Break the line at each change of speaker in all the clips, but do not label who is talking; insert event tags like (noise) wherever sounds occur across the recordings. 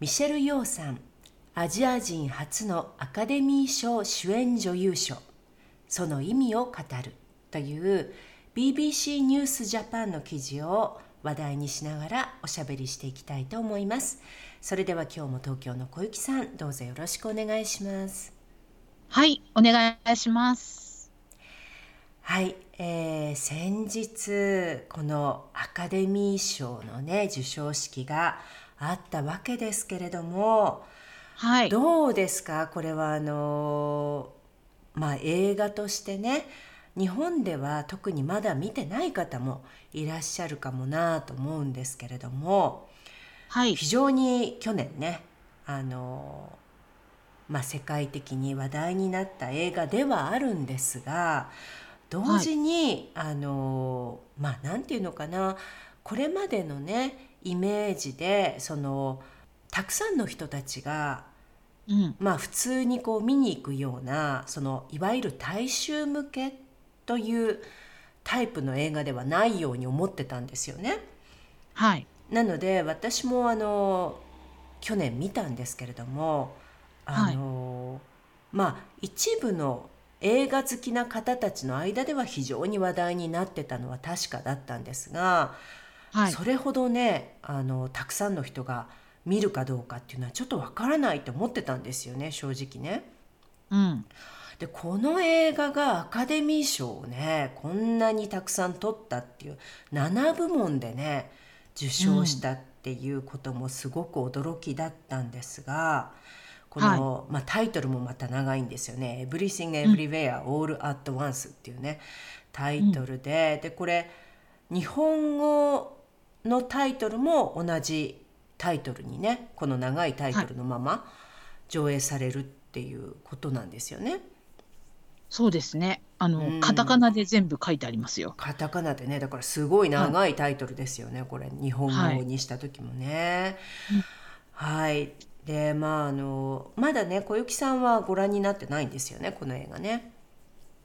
ミシェル・ヨーさんアジア人初のアカデミー賞主演女優賞。その意味を語る。という BBC ニュースジャパンの記事を話題にしながらおしゃべりしていきたいと思います。それでは今日も東京の小雪さんどうぞよろしくお願いします。
はいお願いします。
はいえー、先日このアカデミー賞のね授賞式があったわけですけれども、はい、どうですか？これはあのまあ映画としてね日本では特にまだ見てない方もいらっしゃるかもなと思うんですけれども、はい、非常に去年ねあのまあ世界的に話題になった映画ではあるんですが同時に、はい、あのまあ何て言うのかなこれまでのねイメージでそのたくさんの人たちが、うん、まあ普通にこう見に行くようなそのいわゆる大衆向けというタイプの映画ではないように思ってたんですよね。はい、なので私もあの去年見たんですけれどもあの、はい、まあ一部の映画好きな方たちの間では非常に話題になってたのは確かだったんですが、はい、それほどねあのたくさんの人が見るかどうかっていうのはちょっとわからないと思ってたんですよね正直ね。うん、でこの映画がアカデミー賞をねこんなにたくさん取ったっていう7部門でね受賞したっていうこともすごく驚きだったんですが。この、はい、まあ、タイトルもまた長いんですよね「Everything Everywhere、うん、All at Once」っていうねタイトルで、うん、でこれ日本語のタイトルも同じタイトルにねこの長いタイトルのまま上映されるっていうことなんですよね。はい、
そうですねあの、うん、カタカナで全部書いてありますよ。
カタカナでねだからすごい長いタイトルですよね、はい、これ日本語にした時もね。はい、はいでまああのまだね小雪さんはご覧になってないんですよねこの映画ね。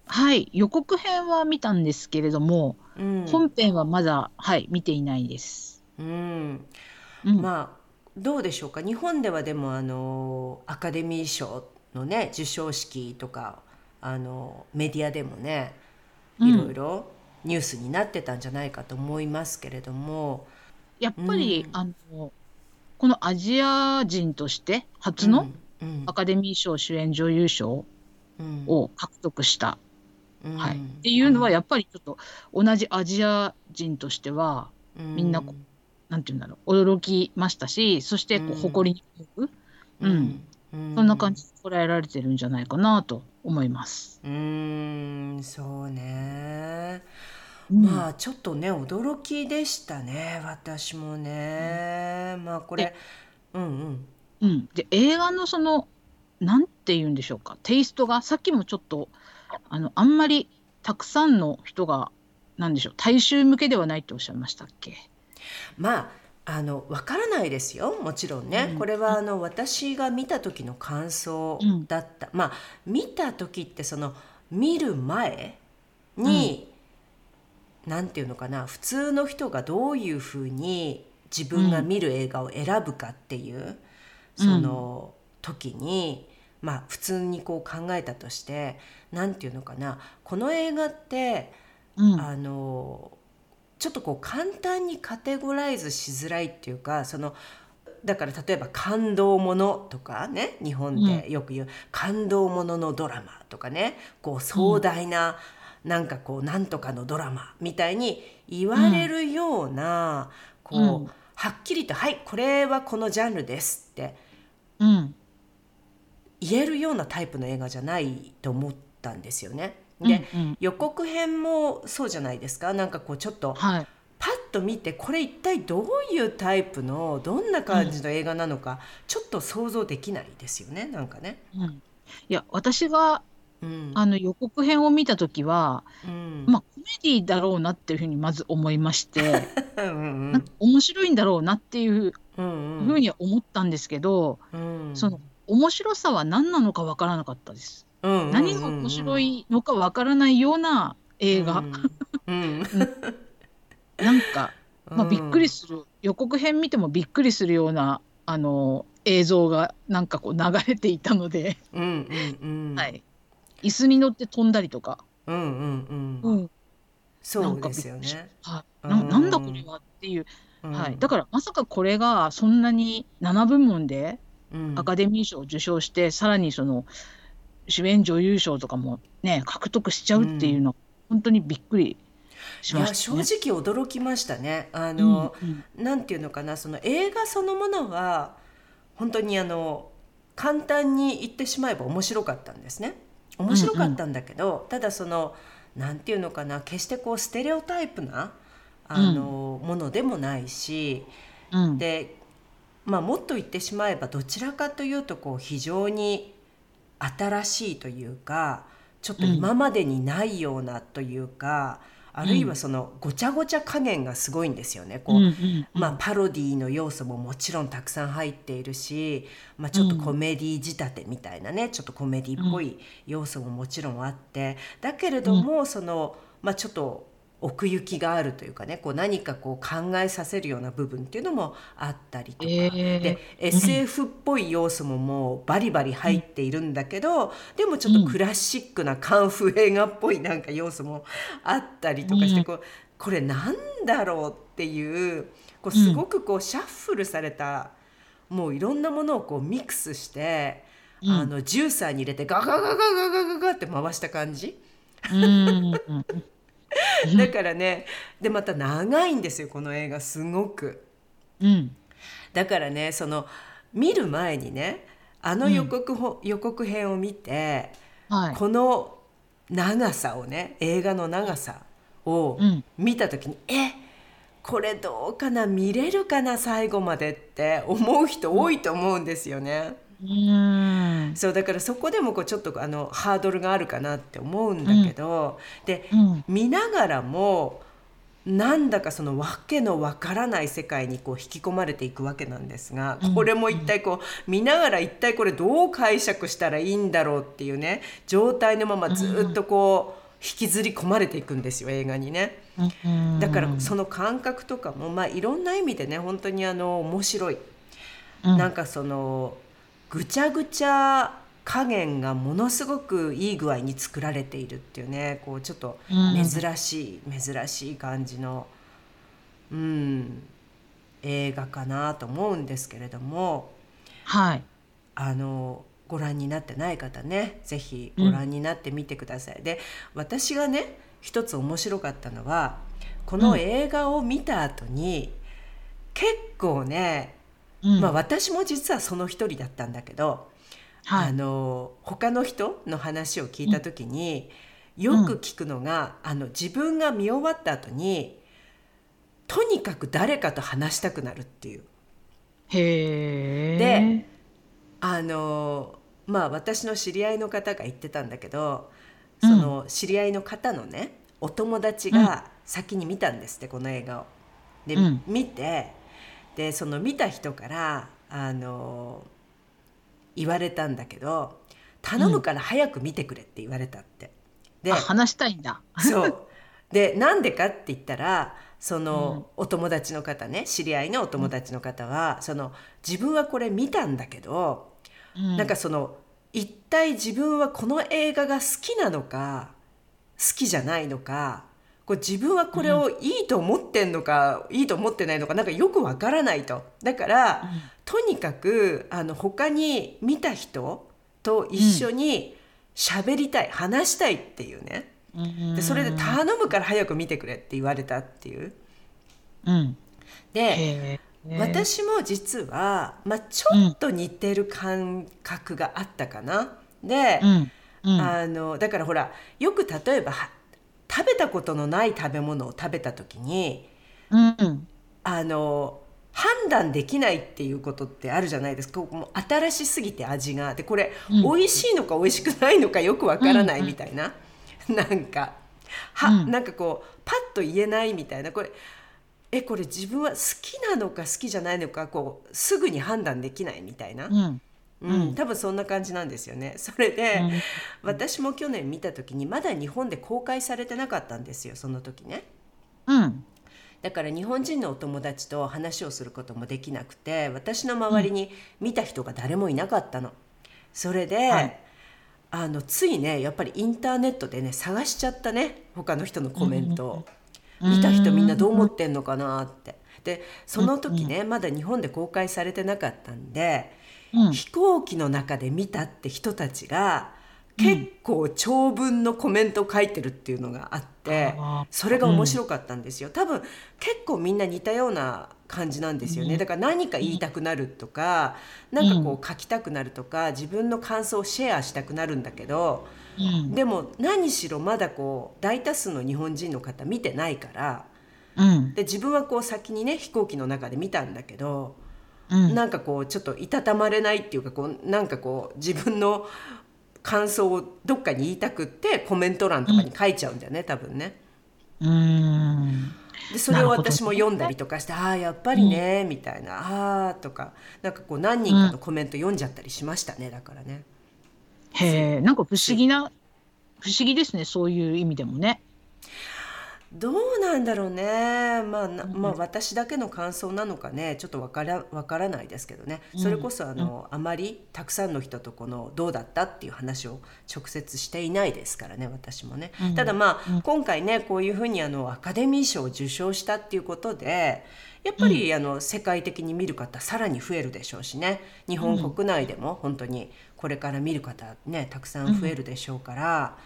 はい予告編は見たんですけれども、うん、本編はまだはい見ていないです。うん、
うん、まあどうでしょうか？日本ではでもあのアカデミー賞のね授賞式とかあのメディアでもねいろいろニュースになってたんじゃないかと思いますけれども。
やっぱり、うん、あのこのアジア人として初のアカデミー賞主演女優賞を獲得した、うんはい、っていうのはやっぱりちょっと同じアジア人としてはみんなこう、なんて言うんだろう驚きましたしそしてこう誇りに思う、うん。そんな感じで捉えられてるんじゃないかなと思います。
うん。そうね。まあちょっとね驚きでしたね私もね、まあこれうんうん。
うん、で映画のそのなんて言うんでしょうかテイストがさっきもちょっとあのあんまりたくさんの人がなんでしょう大衆向けではないっておっしゃいましたっけ？
まああのわからないですよ。もちろんね、うん、これはあの私が見た時の感想だった、うん、まあ見た時ってその見る前に、何て言うのかな。普通の人がどういうふうに自分が見る映画を選ぶかっていう、その時に、まあ普通にこう考えたとして何て言うのかなこの映画って、うん、あのちょっとこう簡単にカテゴライズしづらいっていうかそのだから例えば感動ものとかね日本でよく言う、感動もののドラマとかねこう壮大な、うん。なんかこうなんとかのドラマみたいに言われるような、うん、こう、うん、はっきりと「はいこれはこのジャンルです」って、うん、言えるようなタイプの映画じゃないと思ったんですよね。で、うんうん、予告編もそうじゃないですか。なんかこうちょっと、はい、パッと見てこれ一体どういうタイプのどんな感じの映画なのか、うん、ちょっと想像できないですよねなんかね。
うん、いや私が、うん、あの予告編を見た時は、うん、まあコメディだろうなっていうふうにまず思いまして (laughs) うん、面白いんだろうなっていうふうには思ったんですけど、うん。その面白さは何なのかわからなかったです。うん何が面白いのかわからないような映画。うん。なんか、まあ、びっくりする、予告編見てもびっくりするようなあの映像がなんかこう流れていたので、うんうんうん、はい、椅子に乗って飛んだりとか、うんうんうん、うん、
そうですよね。
はい、ななんだこれはっていう、はい、だからまさかこれがそんなに7部門でアカデミー賞を受賞して、さらにその主演女優賞とかもね獲得しちゃうっていうのは、本当にびっくり
しました、ね、正直驚きましたね。あの、うんうん、なんていうのかなその映画そのものは本当にあの簡単に言ってしまえば面白かったんですね。面白かったんだけど、うんうん、ただそのなんていうのかな決してこうステレオタイプなあの、うん、ものでもないし、うん、で、まあ、もっと言ってしまえばどちらかというとこう非常に新しいというかちょっと今までにないようなというか、あるいはそのごちゃごちゃ加減がすごいんですよね。こう、まあ、パロディの要素ももちろんたくさん入っているし、まあ、ちょっとコメディ仕立てみたいなねちょっとコメディっぽい要素ももちろんあって。だけれどもその、まあ、ちょっと奥行きがあるというかねこう何かこう考えさせるような部分っていうのもあったりとか、えー、で SF っぽい要素ももうバリバリ入っているんだけど、うん、でもちょっとクラシックなカンフー映画っぽいなんか要素もあったりとかして、こうこれなんだろうっていうこうすごくこうシャッフルされた、もういろんなものをこうミックスして、あのジューサーに入れてガガガガガガガガって回した感じ。うん (laughs) だからねでまた長いんですよこの映画すごく。うん、だからねその見る前にねあの予告,、うん、予告編を見て、はい、この長さをね映画の長さを見た時に、うん、えこれどうかな見れるかな最後までって思う人多いと思うんですよね。うんそうだからそこでもこうちょっとあのハードルがあるかなって思うんだけど、うん、で、うん、見ながらもなんだかその訳のわからない世界にこう引き込まれていくわけなんですがこれも一体こう見ながら一体これどう解釈したらいいんだろうっていうね状態のままずっとこう引きずり込まれていくんですよ映画にね。だからその感覚とかもまあいろんな意味でね本当にあの面白い。なんかそのぐちゃぐちゃ加減がものすごくいい具合に作られているっていうね。こうちょっと珍しい、うん、珍しい感じの、うん、映画かなと思うんですけれども、はい、あのご覧になってない方ね是非ご覧になってみてください。うん、で私がね一つ面白かったのはこの映画を見た後に、うん、結構ねまあ、私も実はその一人だったんだけど、はい、あの他の人の話を聞いた時に、よく聞くのが、あの自分が見終わった後にとにかく誰かと話したくなるっていう。へであのまあ私の知り合いの方が言ってたんだけどその知り合いの方のねお友達が先に見たんですって、この映画を。で、うん、見てでその見た人からあの言われたんだけど頼むから早く見てくれって言われたって。
で話したいんだ。
そう。でなんでかって言ったらその、お友達の方ね知り合いのお友達の方は、その自分はこれ見たんだけど、うん、なんかその一体自分はこの映画が好きなのか好きじゃないのかこう自分はこれをいいと思ってんのか、うん、いいと思ってないのかなんかよくわからないと。だから、うん、とにかくあの他に見た人と一緒に喋りたい、うん、話したいっていうね。でそれで頼むから早く見てくれって言われたっていう。うん、で私も実は、まあ、ちょっと似てる感覚があったかな。で、うん、あのだからほらよく例えば食べたことのない食べ物を食べた時に、うん、あの判断できないっていうことってあるじゃないですか。もう新しすぎて味が。でこれ、うん、美味しいのか美味しくないのかよくわからないみたいな、うん、なんかは、うん、なんかこうパッと言えないみたいな。これえこれ自分は好きなのか好きじゃないのかこうすぐに判断できないみたいな。うんうん、多分そんな感じなんですよね。(laughs) それで、うん、私も去年見た時にまだ日本で公開されてなかったんですよその時ね。うん、だから日本人のお友達と話をすることもできなくて私の周りに見た人が誰もいなかったの。それで、はい、あのついねやっぱりインターネットでね探しちゃったね他の人のコメントを。見た人みんなどう思ってんのかなって。でその時ねまだ日本で公開されてなかったんで。うん、飛行機の中で見たって人たちが結構長文のコメントを書いてるっていうのがあって、それが面白かったんですよ。多分結構みんな似たような感じなんですよね。だから何か言いたくなるとか、何かこう書きたくなるとか、自分の感想をシェアしたくなるんだけど、でも何しろまだこう大多数の日本人の方見てないから、で自分はこう先にね飛行機の中で見たんだけど。うん、なんかこうちょっといたたまれないっていうかこうなんかこう自分の感想をどっかに言いたくってコメント欄とかに書いちゃうんだよね、うん、多分ね。うん。でそれを私も読んだりとかして「ああやっぱりね」みたいな「ああ」とかなんかこう何人かのコメント読んじゃったりしましたねだからね。
へえんか不思議な不思議ですねそういう意味でもね。
どうなんだろうね、まあ、まあ私だけの感想なのかね。ちょっとわからわからないですけどね。それこそあの、あまりたくさんの人とこのどうだったっていう話を直接していないですからね私もね。ただまあ、今回ねこういうふうにあのアカデミー賞を受賞したっていうことでやっぱり、あの世界的に見る方さらに増えるでしょうしね。日本国内でも本当にこれから見る方ねたくさん。増えるでしょうから、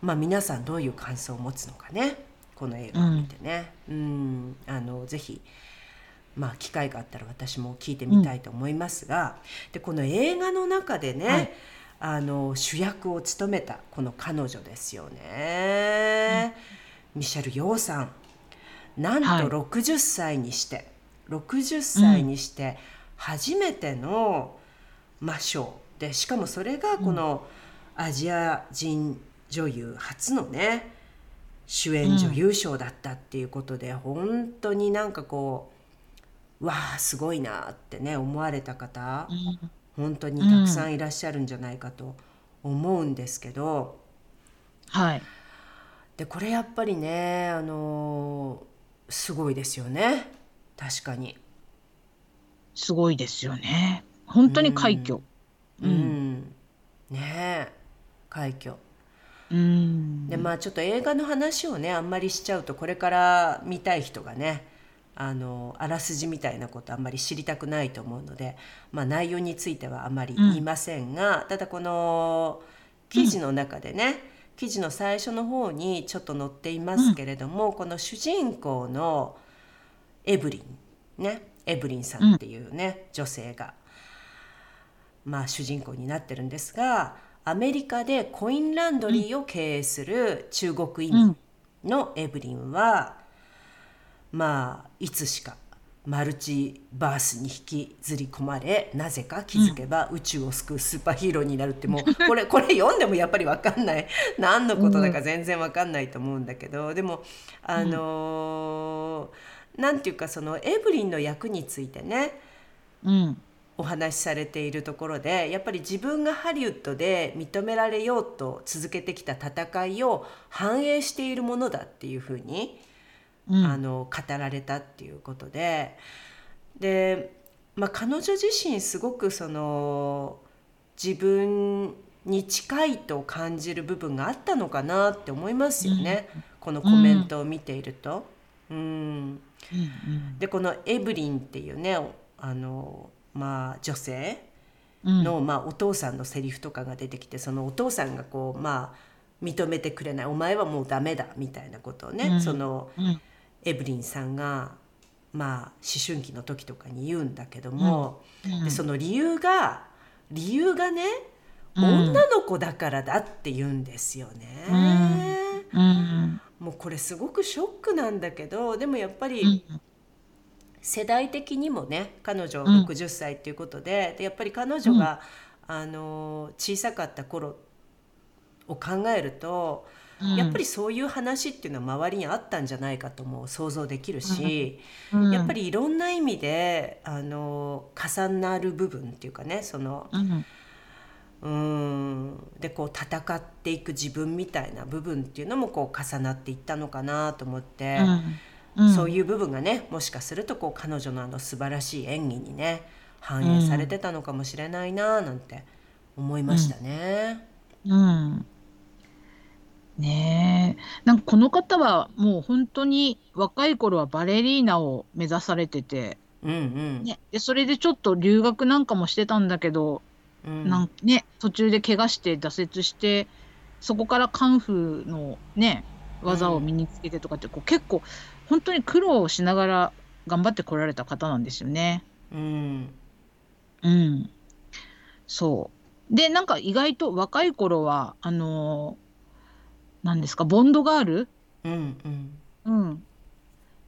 まあ皆さんどういう感想を持つのかね。この映画を見てね、うん、あのぜひまあ機会があったら私も聞いてみたいと思いますが、うん、でこの映画の中でね、はい、あの主役を務めたこの彼女ですよね、うん、ミシェル・ヨーさん。なんと60歳にして、はい、60歳にして初めての魔賞でしかもそれがこのアジア人女優初のね主演女優賞だったっていうことで、うん、本当になんかこうわあすごいなってね思われた方、うん、本当にたくさんいらっしゃるんじゃないかと思うんですけど、はい、でこれやっぱりねあのすごいですよね確かに。
すごいですよね。本当に快挙。
うん、うん、ねえ快挙。うん。でまあちょっと映画の話をねあんまりしちゃうとこれから見たい人がねあのあらすじみたいなことあんまり知りたくないと思うので、まあ、内容についてはあまり言いませんが、うん、ただこの記事の中でね、うん、記事の最初の方にちょっと載っていますけれども、うん、この主人公のエブリンねエブリンさんっていうね、女性が、まあ、主人公になってるんですがアメリカでコインランドリーを経営する中国移民のエブリンは、まあいつしかマルチバースに引きずり込まれなぜか気づけば宇宙を救うスーパーヒーローになるってもう (laughs) これこれ読んでもやっぱり分かんない。(laughs) 何のことだか全然分かんないと思うんだけど。でもあのー、なんていうかそのエブリンの役についてね、うん、お話しされているところでやっぱり自分がハリウッドで認められようと続けてきた戦いを反映しているものだっていうふうに、うん、あの語られたっていうことで。で、まあ、彼女自身すごくその自分に近いと感じる部分があったのかなって思いますよね、うん、このコメントを見ていると。うん、うん、でこのエブリンっていうねあのまあ、女性の、まあ、お父さんのセリフとかが出てきてそのお父さんがこうまあ認めてくれないお前はもうダメだみたいなことをね、うん、その、うん、エブリンさんがまあ思春期の時とかに言うんだけども、うん、でその理由が理由がね女の子だからだって言うんですよね。うん、もうこれすごくショックなんだけどでもやっぱり世代的にもね彼女60歳っていうことで,、でやっぱり彼女が、あの小さかった頃を考えると、やっぱりそういう話っていうのは周りにあったんじゃないかとも想像できるし、やっぱりいろんな意味であの重なる部分っていうかねその。うん。でこう戦っていく自分みたいな部分っていうのもこう重なっていったのかなと思って、うん、そういう部分がねもしかするとこう彼女のあの素晴らしい演技にね反映されてたのかもしれないななんて思いましたね。うん、うん
ねえ。なんかこの方はもう本当に若い頃はバレリーナを目指されてて、うんうん。ね、で、それでちょっと留学なんかもしてたんだけど、うん、なんね、途中で怪我して挫折して、そこからカンフーのね、技を身につけてとかって、こう結構本当に苦労しながら頑張ってこられた方なんですよね。うん。うん。そう。で、なんか意外と若い頃は、あの何ですかボンドガール、うんうん、うん、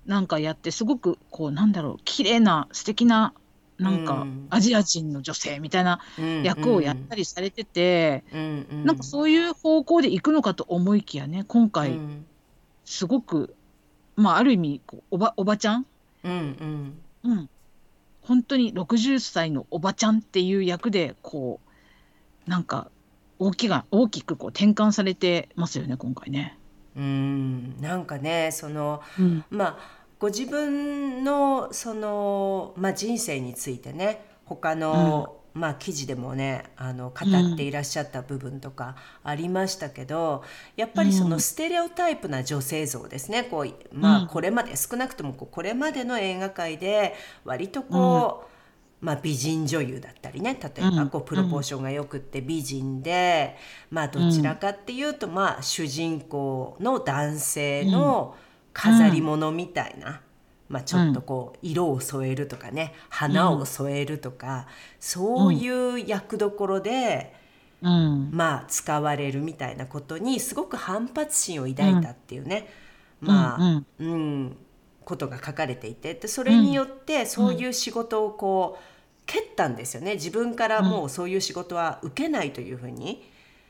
なんかやってすごくこうなんだろう綺麗な素敵ななんかアジア人の女性みたいな役をやったりされてて、うんうん、なんかそういう方向で行くのかと思いきやね今回すごく、まあある意味こうおばおばちゃん、うんうん。うん、本当に60歳のおばちゃんっていう役でこうなんか大きが大きくこう転換されてますよね今回ね。
うん。なんかねその、うん、まあご自分のその、まあ、人生についてね他の、うん、まあ、記事でもねあの語っていらっしゃった部分とかありましたけど、うん、やっぱりそのステレオタイプな女性像ですね。こう、まあ、これまで少なくともこれまでの映画界で割とこう、まあ、美人女優だったりね例えばこうプロポーションがよくって美人で、まあ、どちらかっていうと、まあ、主人公の男性の飾り物みたいな。まあ、ちょっとこう色を添えるとかね花を添えるとか、そういう役どころで、まあ使われるみたいなことにすごく反発心を抱いたっていうね、まあ、うんことが書かれていてでそれによってそういう仕事をこう、蹴ったんですよね。自分からもうそういう仕事は受けないというふうに、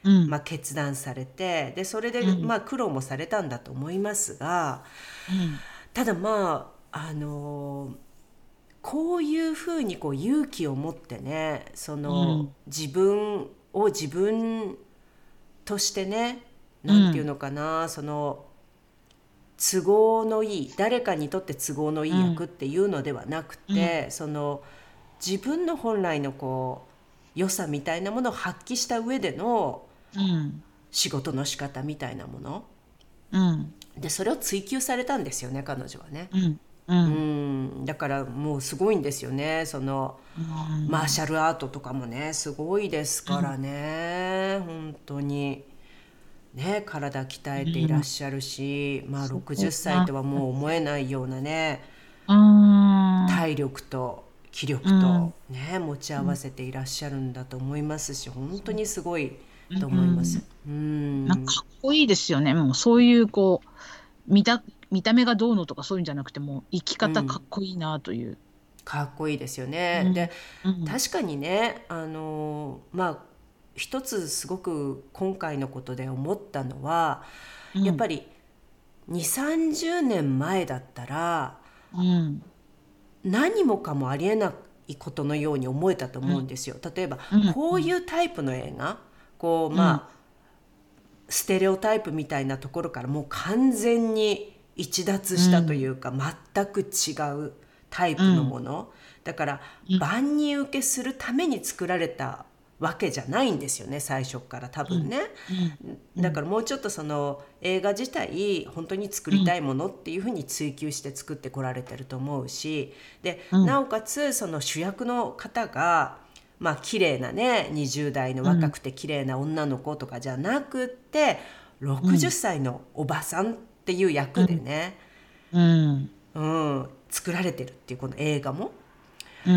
うん、まあ、決断されてでそれで、まあ、苦労もされたんだと思いますが、うん、ただまああのこういうふうにこう勇気を持ってねその、うん、自分を自分としてね何て言うのかな、その都合のいい誰かにとって都合のいい役っていうのではなくて、その。自分の本来のこう良さみたいなものを発揮した上での仕事の仕方みたいなもの、うん、でそれを追求されたんですよね彼女はね。うん。うん、だからもうすごいんですよね。その、うん、マーシャルアートとかもねすごいですからね、うん、本当に。ね、体鍛えていらっしゃるし、うん、まあ60歳とはもう思えないようなね、体力と気力とね、持ち合わせていらっしゃるんだと思いますし本当にすごいと思います。うん、
なん。かかっこいいですよね。もうそういうこう見た見た目がどうのとかそういうんじゃなくても生き方かっこいいなという。うん、
かっこいいですよね。うん、で、確かにねあのまあ一つすごく今回のことで思ったのは、やっぱり2 3 0年前だったら、うん、何もかもありえないことのように思えたと思うんですよ。例えば、こういうタイプの映画こうまあ、ステレオタイプみたいなところからもう完全に逸脱したというか、全く違うタイプのもの、だから万人受けするために作られたわけじゃないんですよね最初から多分ね、うん、だからもうちょっとその映画自体本当に作りたいものっていうふうに追求して作ってこられてると思うしで、なおかつその主役の方がまあ綺麗なね20代の若くて綺麗な女の子とかじゃなくって60歳のおばさんっていう役でね、うん、うん、作られてるっていうこの映画も。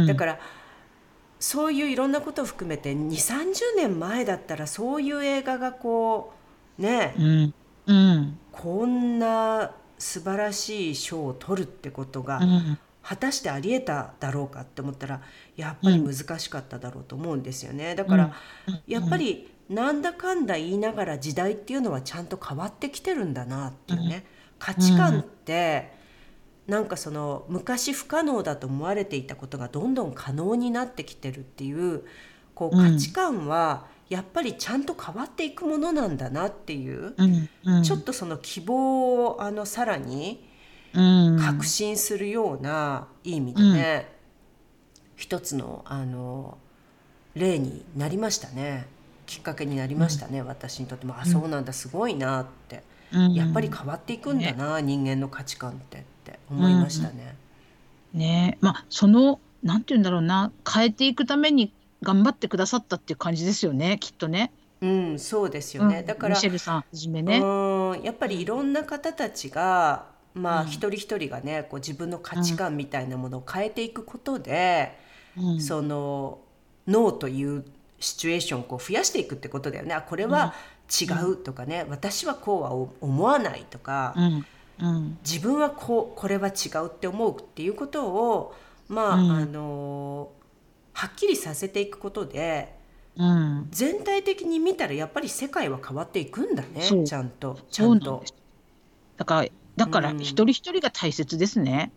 だからそういういろんなことを含めて2 3 0年前だったらそういう映画がこうね、
うん。うん、
こんな素晴らしい賞を取るってことが、果たしてありえただろうかって思ったらやっぱり難しかっただろうと思うんですよね。だからやっぱりなんだかんだ言いながら時代っていうのはちゃんと変わってきてるんだなっていうね。価値観ってなんかその昔不可能だと思われていたことがどんどん可能になってきてるっていうこう価値観はやっぱりちゃんと変わっていくものなんだなっていう、ちょっとその希望をあのさらに確信するようないい意味でね、一つのあの例になりましたねきっかけになりましたね、私にとっても。あそうなんだすごいなって、やっぱり変わっていくんだな、人間の価値観ってって思いましたね。
ね。まあそのなんて言うんだろうな変えていくために頑張ってくださったっていう感じですよねきっとね。
うん、そうですよね。だから、
ミシェルさんはじめね。
うん、やっぱりいろんな方たちが、まあ、一人一人がね、こう自分の価値観みたいなものを変えていくことで、うん、そのノーというシチュエーションをこう増やしていくってことだよね。あ、これは違うとかね、うん、私はこうは思わないとか、うん、自分はこうこれは違うって思うっていうことを、まあ、あのはっきりさせていくことで、うん、全体的に見たらやっぱり世界は変わっていくんだね。ちゃんと。ちゃんと。
だからだから一人一人が大切ですね。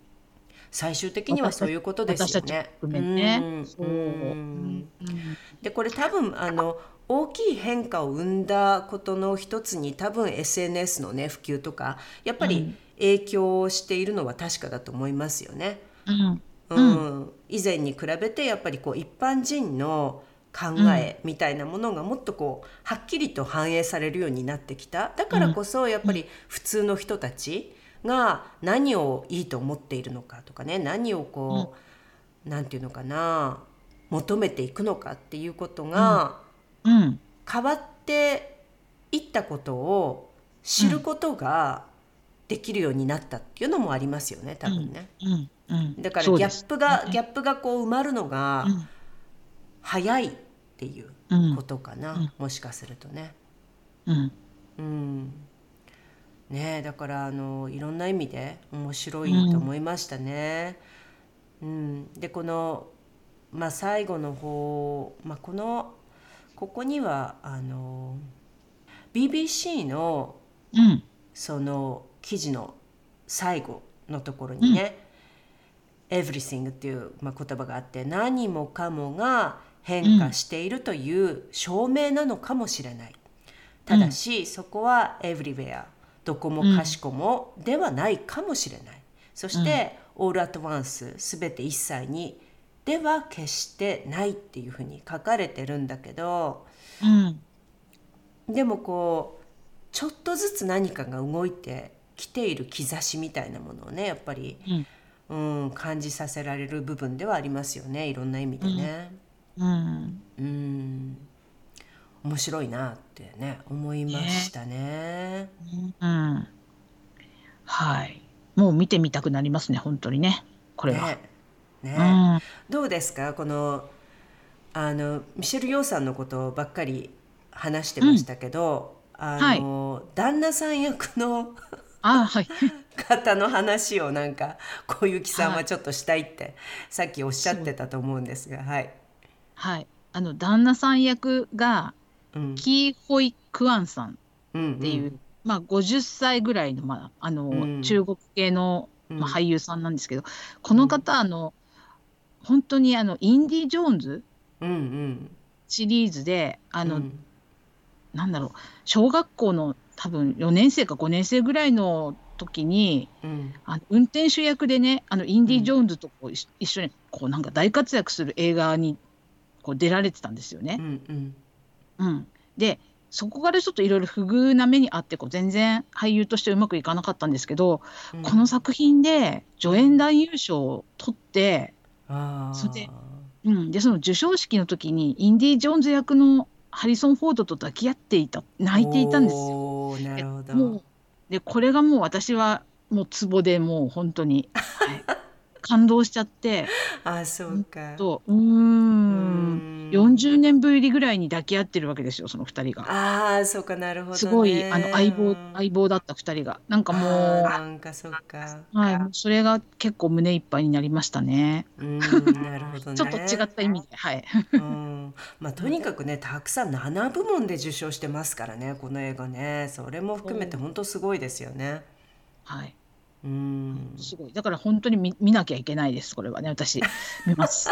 最終的にはそういうことですよね。ねでこれ多分あの大きい変化を生んだことの一つに多分 SNS のね普及とかやっぱり影響しているのは確かだと思いますよね。うん、うん、以前に比べてやっぱりこう一般人の考えみたいなものがもっとこうはっきりと反映されるようになってきた。だからこそやっぱり普通の人たちが何をいいと思っているのかとかね何をこう何、うん、て言うのかな求めていくのかっていうことが、変わっていったことを知ることができるようになったっていうのもありますよね多分ね。うん。だからギャップが、ギャップがこう埋まるのが早いっていうことかな、もしかするとね。うん、うん。ねだからあのいろんな意味で面白いと思いましたね。うん、でこの、まあ、最後の方、まあ、このここにはあの BBC の、うん、その記事の最後のところにね、everything っていう、まあ、言葉があって何もかもが変化しているという証明なのかもしれない。ただし、そこは everywhere どこもかしこもではないかもしれない。そして、all at once 全て一切にでは決してないっていうふうに書かれてるんだけど、うん、でもこうちょっとずつ何かが動いてきている兆しみたいなものをねやっぱり、うん。うん、感じさせられる部分ではありますよね。いろんな意味でね。うん、うん、面白いなってね思いましたね。ね。うん、
はい。もう見てみたくなりますね本当にね。これは。ね
ね、うん、どうですか？このあのミシェル・ヨーさんのことばっかり話してましたけど、うん、あの、はい、旦那さん役の
あはい。(laughs)
方の話をなんか小雪さんはちょっとしたいって、さっきおっしゃってたと思うんですがはい。
はい。あの旦那さん役が、うん、キー・ホイ・クアンさんっていう、うんうん、まあ50歳ぐらいの,、まあ、あの、うん、中国系の、まあ、俳優さんなんですけど、この方あの本当にあのインディ・ジョーンズシリーズで、あの、なんだろう小学校の多分4年生か5年生ぐらいの時に、うん、あの運転手役でねあのインディ・ジョーンズとこう、うん、一緒にこうなんか大活躍する映画にこう出られてたんですよね。うんうん、うん、でそこからちょっといろいろ不遇な目にあってこう全然俳優としてうまくいかなかったんですけど、うん、この作品で助演男優賞を取ってそれで,、うん、でその授賞式の時にインディ・ジョーンズ役のハリソン・フォードと抱き合っていた泣いていたんですよ。なるほどでこれがもう私はもうツボでもう本当に、(laughs) はい、感動しちゃって。
あ、そうか。
と、うん。40年ぶりぐらいに抱き合ってるわけですよ、その二人が。
ああ、そうか、なるほど、ね、
すごい、あの、相棒、相棒だった二人が。なんかもう。
なんか、そうか。
はい、それが結構胸いっぱいになりましたね。
うん、なるほどね。
ちょっと違った意味で、はい。
うん。まあ、とにかくね、たくさん7部門で受賞してますからね、この映画ね。それも含めて本当すごいですよね。
はい。
うん、
すごい。だから本当に見見なきゃいけないです。これはね、私 (laughs) 見ます。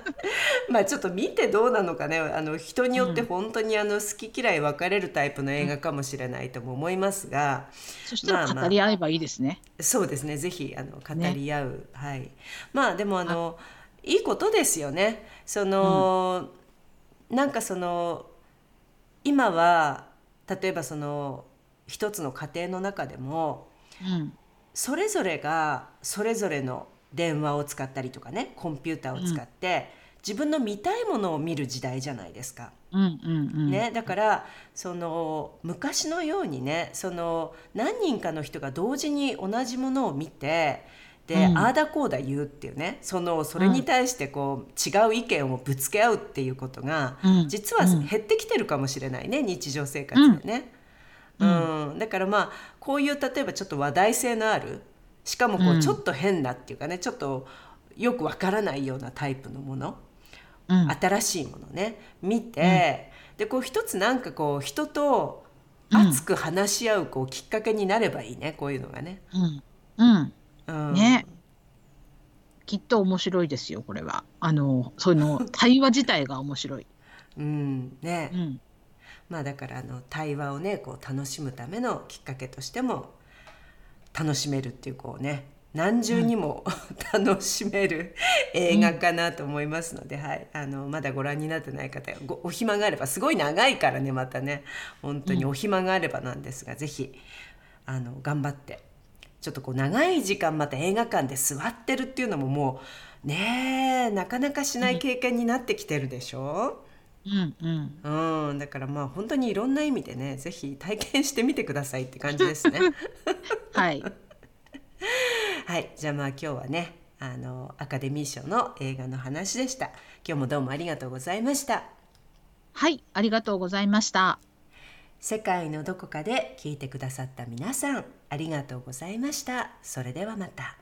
(laughs)
まあちょっと見てどうなのかね。あの人によって本当にあの好き嫌い分かれるタイプの映画かもしれないとも思いますが、
そしたら語り合えばいいですね。
まあまあ、そうですね。ぜひあの語り合う、ね、はい。まあでもあのいいことですよね。その、うん、なんかその今は例えばその一つの家庭の中でも。
うん
それぞれがそれぞれの電話を使ったりとかねコンピューターを使って、うん、自分の見たいものを見る時代じゃないですか。
うんうんうん、
ね、だからその昔のようにねその何人かの人が同時に同じものを見てで、うん、ああだこうだ言うっていうねそのそれに対してこう、違う意見をぶつけ合うっていうことが、うん、実は減ってきてるかもしれないね日常生活でね。うん、だからまあこういう例えばちょっと話題性のあるしかもこうちょっと変なっていうかね、ちょっとよくわからないようなタイプのもの、うん、新しいものね。見て、でこう一つなんかこう人と熱く話し合うこうきっかけになればいいねこういうのがね。
うん、うん。ね。きっと面白いですよこれは。あのその (laughs) 対話自体が面白い。
うん。ね、
うん
まあだからあの対話をねこう楽しむためのきっかけとしても楽しめるっていうこうね何重にも、うん、(laughs) 楽しめる映画かなと思いますので、うん、はい、あのまだご覧になってない方お暇があればすごい長いからねまたね。本当にお暇があればなんですが、うん、ぜひあの頑張ってちょっとこう長い時間また映画館で座ってるっていうのももうねなかなかしない経験になってきてるでしょ？
うん
うん、だからまあ本当にいろんな意味でねぜひ体験してみてくださいって感じですね。(laughs)
はい (laughs)
はいじゃあまあ今日はねあのアカデミー賞の映画の話でした。今日もどうもありがとうございました。
はいありがとうございました。
世界のどこかで聞いてくださった皆さんありがとうございました。それではまた。